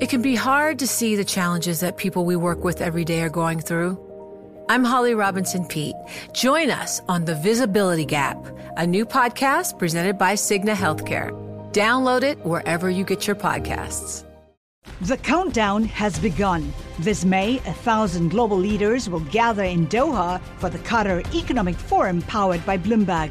It can be hard to see the challenges that people we work with every day are going through. I'm Holly Robinson Peete. Join us on The Visibility Gap, a new podcast presented by Cigna Healthcare. Download it wherever you get your podcasts. The countdown has begun. This May, a thousand global leaders will gather in Doha for the Qatar Economic Forum powered by Bloomberg,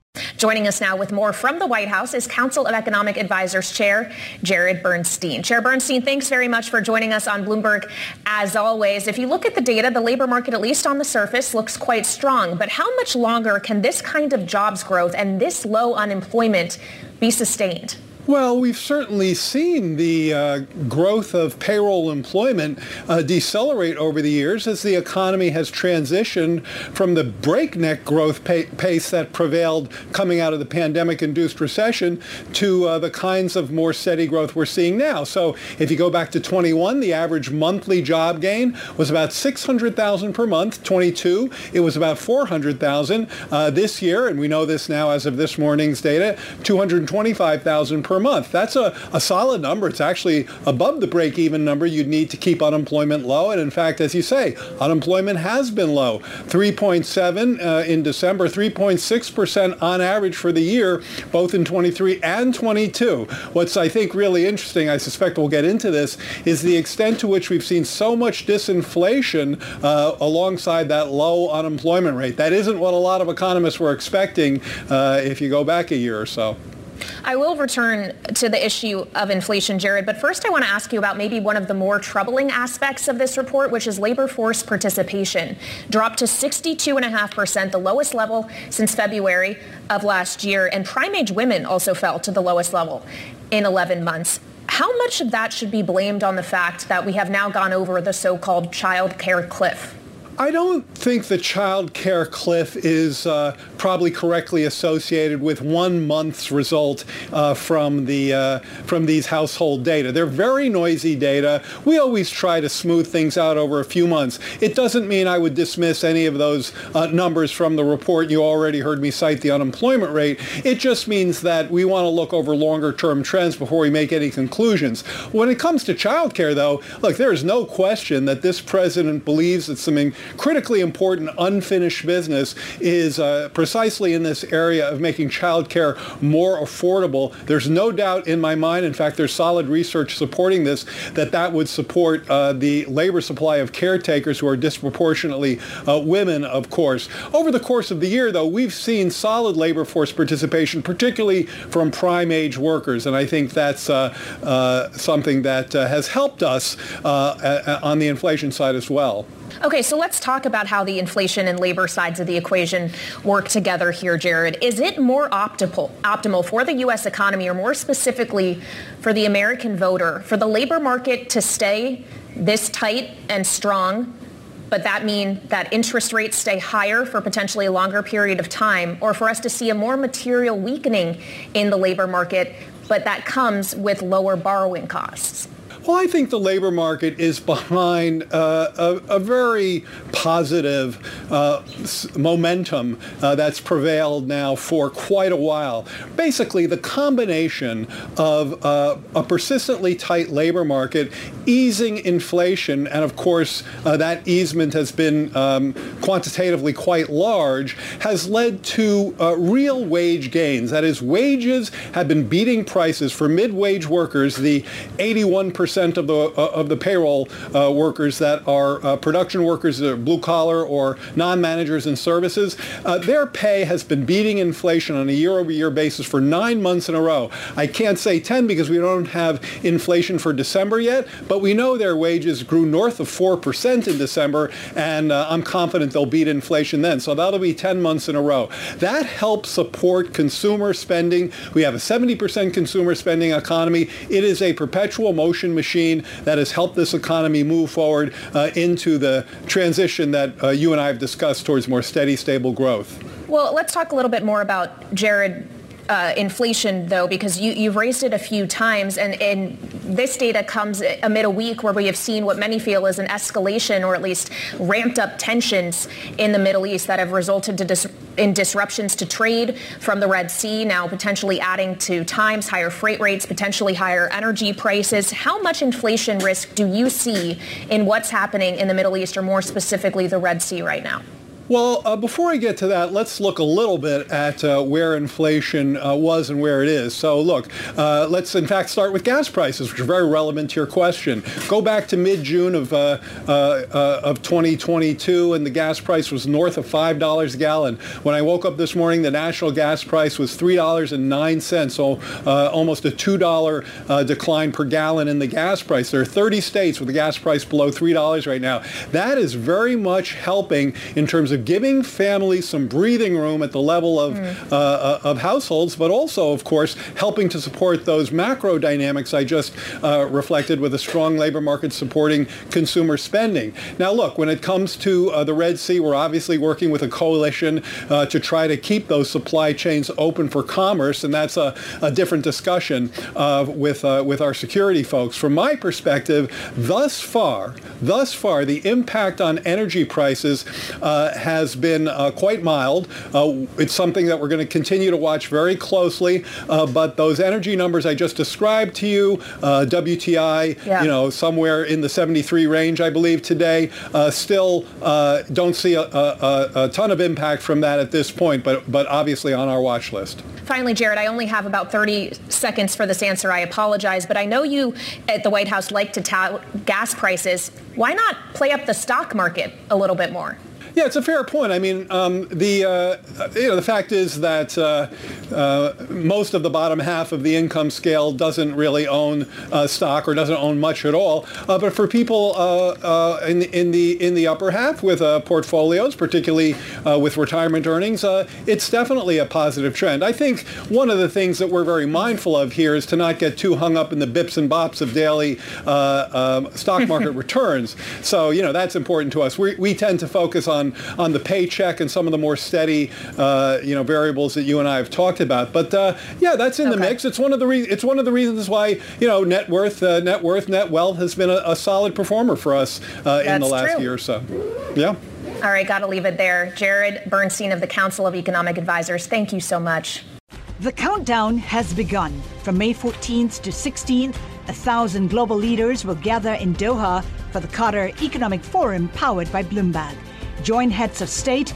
Joining us now with more from the White House is Council of Economic Advisors Chair Jared Bernstein. Chair Bernstein, thanks very much for joining us on Bloomberg as always. If you look at the data, the labor market, at least on the surface, looks quite strong. But how much longer can this kind of jobs growth and this low unemployment be sustained? Well, we've certainly seen the uh, growth of payroll employment uh, decelerate over the years as the economy has transitioned from the breakneck growth pace that prevailed coming out of the pandemic-induced recession to uh, the kinds of more steady growth we're seeing now. So if you go back to 21, the average monthly job gain was about 600,000 per month. 22, it was about 400,000. Uh, this year, and we know this now as of this morning's data, 225,000 per month. That's a, a solid number. It's actually above the break-even number you'd need to keep unemployment low. And in fact, as you say, unemployment has been low. 3.7 uh, in December, 3.6% on average for the year, both in 23 and 22. What's I think really interesting, I suspect we'll get into this, is the extent to which we've seen so much disinflation uh, alongside that low unemployment rate. That isn't what a lot of economists were expecting uh, if you go back a year or so. I will return to the issue of inflation, Jared, but first I want to ask you about maybe one of the more troubling aspects of this report, which is labor force participation. Dropped to 62.5%, the lowest level since February of last year, and prime age women also fell to the lowest level in 11 months. How much of that should be blamed on the fact that we have now gone over the so-called child care cliff? I don't think the child care cliff is uh, probably correctly associated with one month's result uh, from the uh, from these household data. They're very noisy data. We always try to smooth things out over a few months. It doesn't mean I would dismiss any of those uh, numbers from the report. You already heard me cite the unemployment rate. It just means that we want to look over longer term trends before we make any conclusions. When it comes to child care, though, look, there is no question that this president believes that some critically important unfinished business is uh, precisely in this area of making childcare more affordable. There's no doubt in my mind, in fact, there's solid research supporting this, that that would support uh, the labor supply of caretakers who are disproportionately uh, women, of course. Over the course of the year, though, we've seen solid labor force participation, particularly from prime age workers, and I think that's uh, uh, something that uh, has helped us on the inflation side as well. Okay, so let's talk about how the inflation and labor sides of the equation work together here, Jared. Is it more optimal, optimal for the U.S. economy, or more specifically for the American voter, for the labor market to stay this tight and strong, but that mean that interest rates stay higher for potentially a longer period of time, or for us to see a more material weakening in the labor market, but that comes with lower borrowing costs? Well, I think the labor market is behind uh, a, a, very positive uh, momentum uh, that's prevailed now for quite a while. Basically, the combination of uh, a persistently tight labor market, easing inflation, and of course uh, that easement has been um, quantitatively quite large, has led to uh, real wage gains. That is, wages have been beating prices for mid-wage workers, the 81 percent percent of the uh, of the payroll uh, workers that are uh, production workers, blue collar or non-managers in services, their pay has been beating inflation on a year-over-year basis for nine months in a row. I can't say 10 because we don't have inflation for December yet, but we know their wages grew north of 4% in December, and uh, I'm confident they'll beat inflation then. So that'll be 10 months in a row. That helps support consumer spending. We have a 70% consumer spending economy. It is a perpetual motion machine that has helped this economy move forward uh, into the transition that uh, you and I have discussed towards more steady, stable growth. Well, let's talk a little bit more about Jared uh, inflation, though, because you, you've raised it a few times, and, and this data comes amid a week where we have seen what many feel is an escalation or at least ramped up tensions in the Middle East that have resulted dis- in disruptions to trade from the Red Sea, now potentially adding to times higher freight rates, potentially higher energy prices. How much inflation risk do you see in what's happening in the Middle East, or more specifically the Red Sea right now? Well, uh, before I get to that, let's look a little bit at uh, where inflation uh, was and where it is. So look, uh, let's in fact start with gas prices, which are very relevant to your question. Go back to mid-June of, uh, uh, of 2022, and the gas price was north of $5 a gallon. When I woke up this morning, the national gas price was $3.09, so almost a $2 decline per gallon in the gas price. There are 30 states with the gas price below $3 right now. That is very much helping in terms of giving families some breathing room at the level of, mm. uh, of households, but also, of course, helping to support those macro dynamics I just uh, reflected with a strong labor market supporting consumer spending. Now, look, when it comes to uh, the Red Sea, we're obviously working with a coalition uh, to try to keep those supply chains open for commerce, and that's a, a different discussion uh, with, uh, with our security folks. From my perspective, thus far, thus far, the impact on energy prices has has been uh, quite mild. Uh, it's something that we're going to continue to watch very closely. Uh, but those energy numbers I just described to you, uh, WTI, yeah. you know, somewhere in the 73 range, I believe today, uh, still don't see a, a, a, ton of impact from that at this point, but, but obviously on our watch list. Finally, Jared, I only have about 30 seconds for this answer. I apologize, but I know you at the White House like to tout gas prices. Why not play up the stock market a little bit more? Yeah, it's a fair point. I mean, um, the uh, you know the fact is that uh, uh, most of the bottom half of the income scale doesn't really own uh, stock or doesn't own much at all. Uh, but for people uh, in the in the in the upper half with portfolios, particularly with retirement earnings, it's definitely a positive trend. I think one of the things that we're very mindful of here is to not get too hung up in the bips and bops of daily um, stock market returns. So you know that's important to us. We we tend to focus on on on the paycheck and some of the more steady, uh, you know, variables that you and I have talked about. But uh, yeah, that's in okay. the mix. It's one of the re- it's one of the reasons why you know net worth, uh, net worth, net wealth has been a, a solid performer for us uh, in the last true. year or so. Yeah. All right, got to leave it there. Jared Bernstein of the Council of Economic Advisors, thank you so much. The countdown has begun. From May 14th to 16th, a thousand global leaders will gather in Doha for the Qatar Economic Forum powered by Bloomberg. Join heads of state,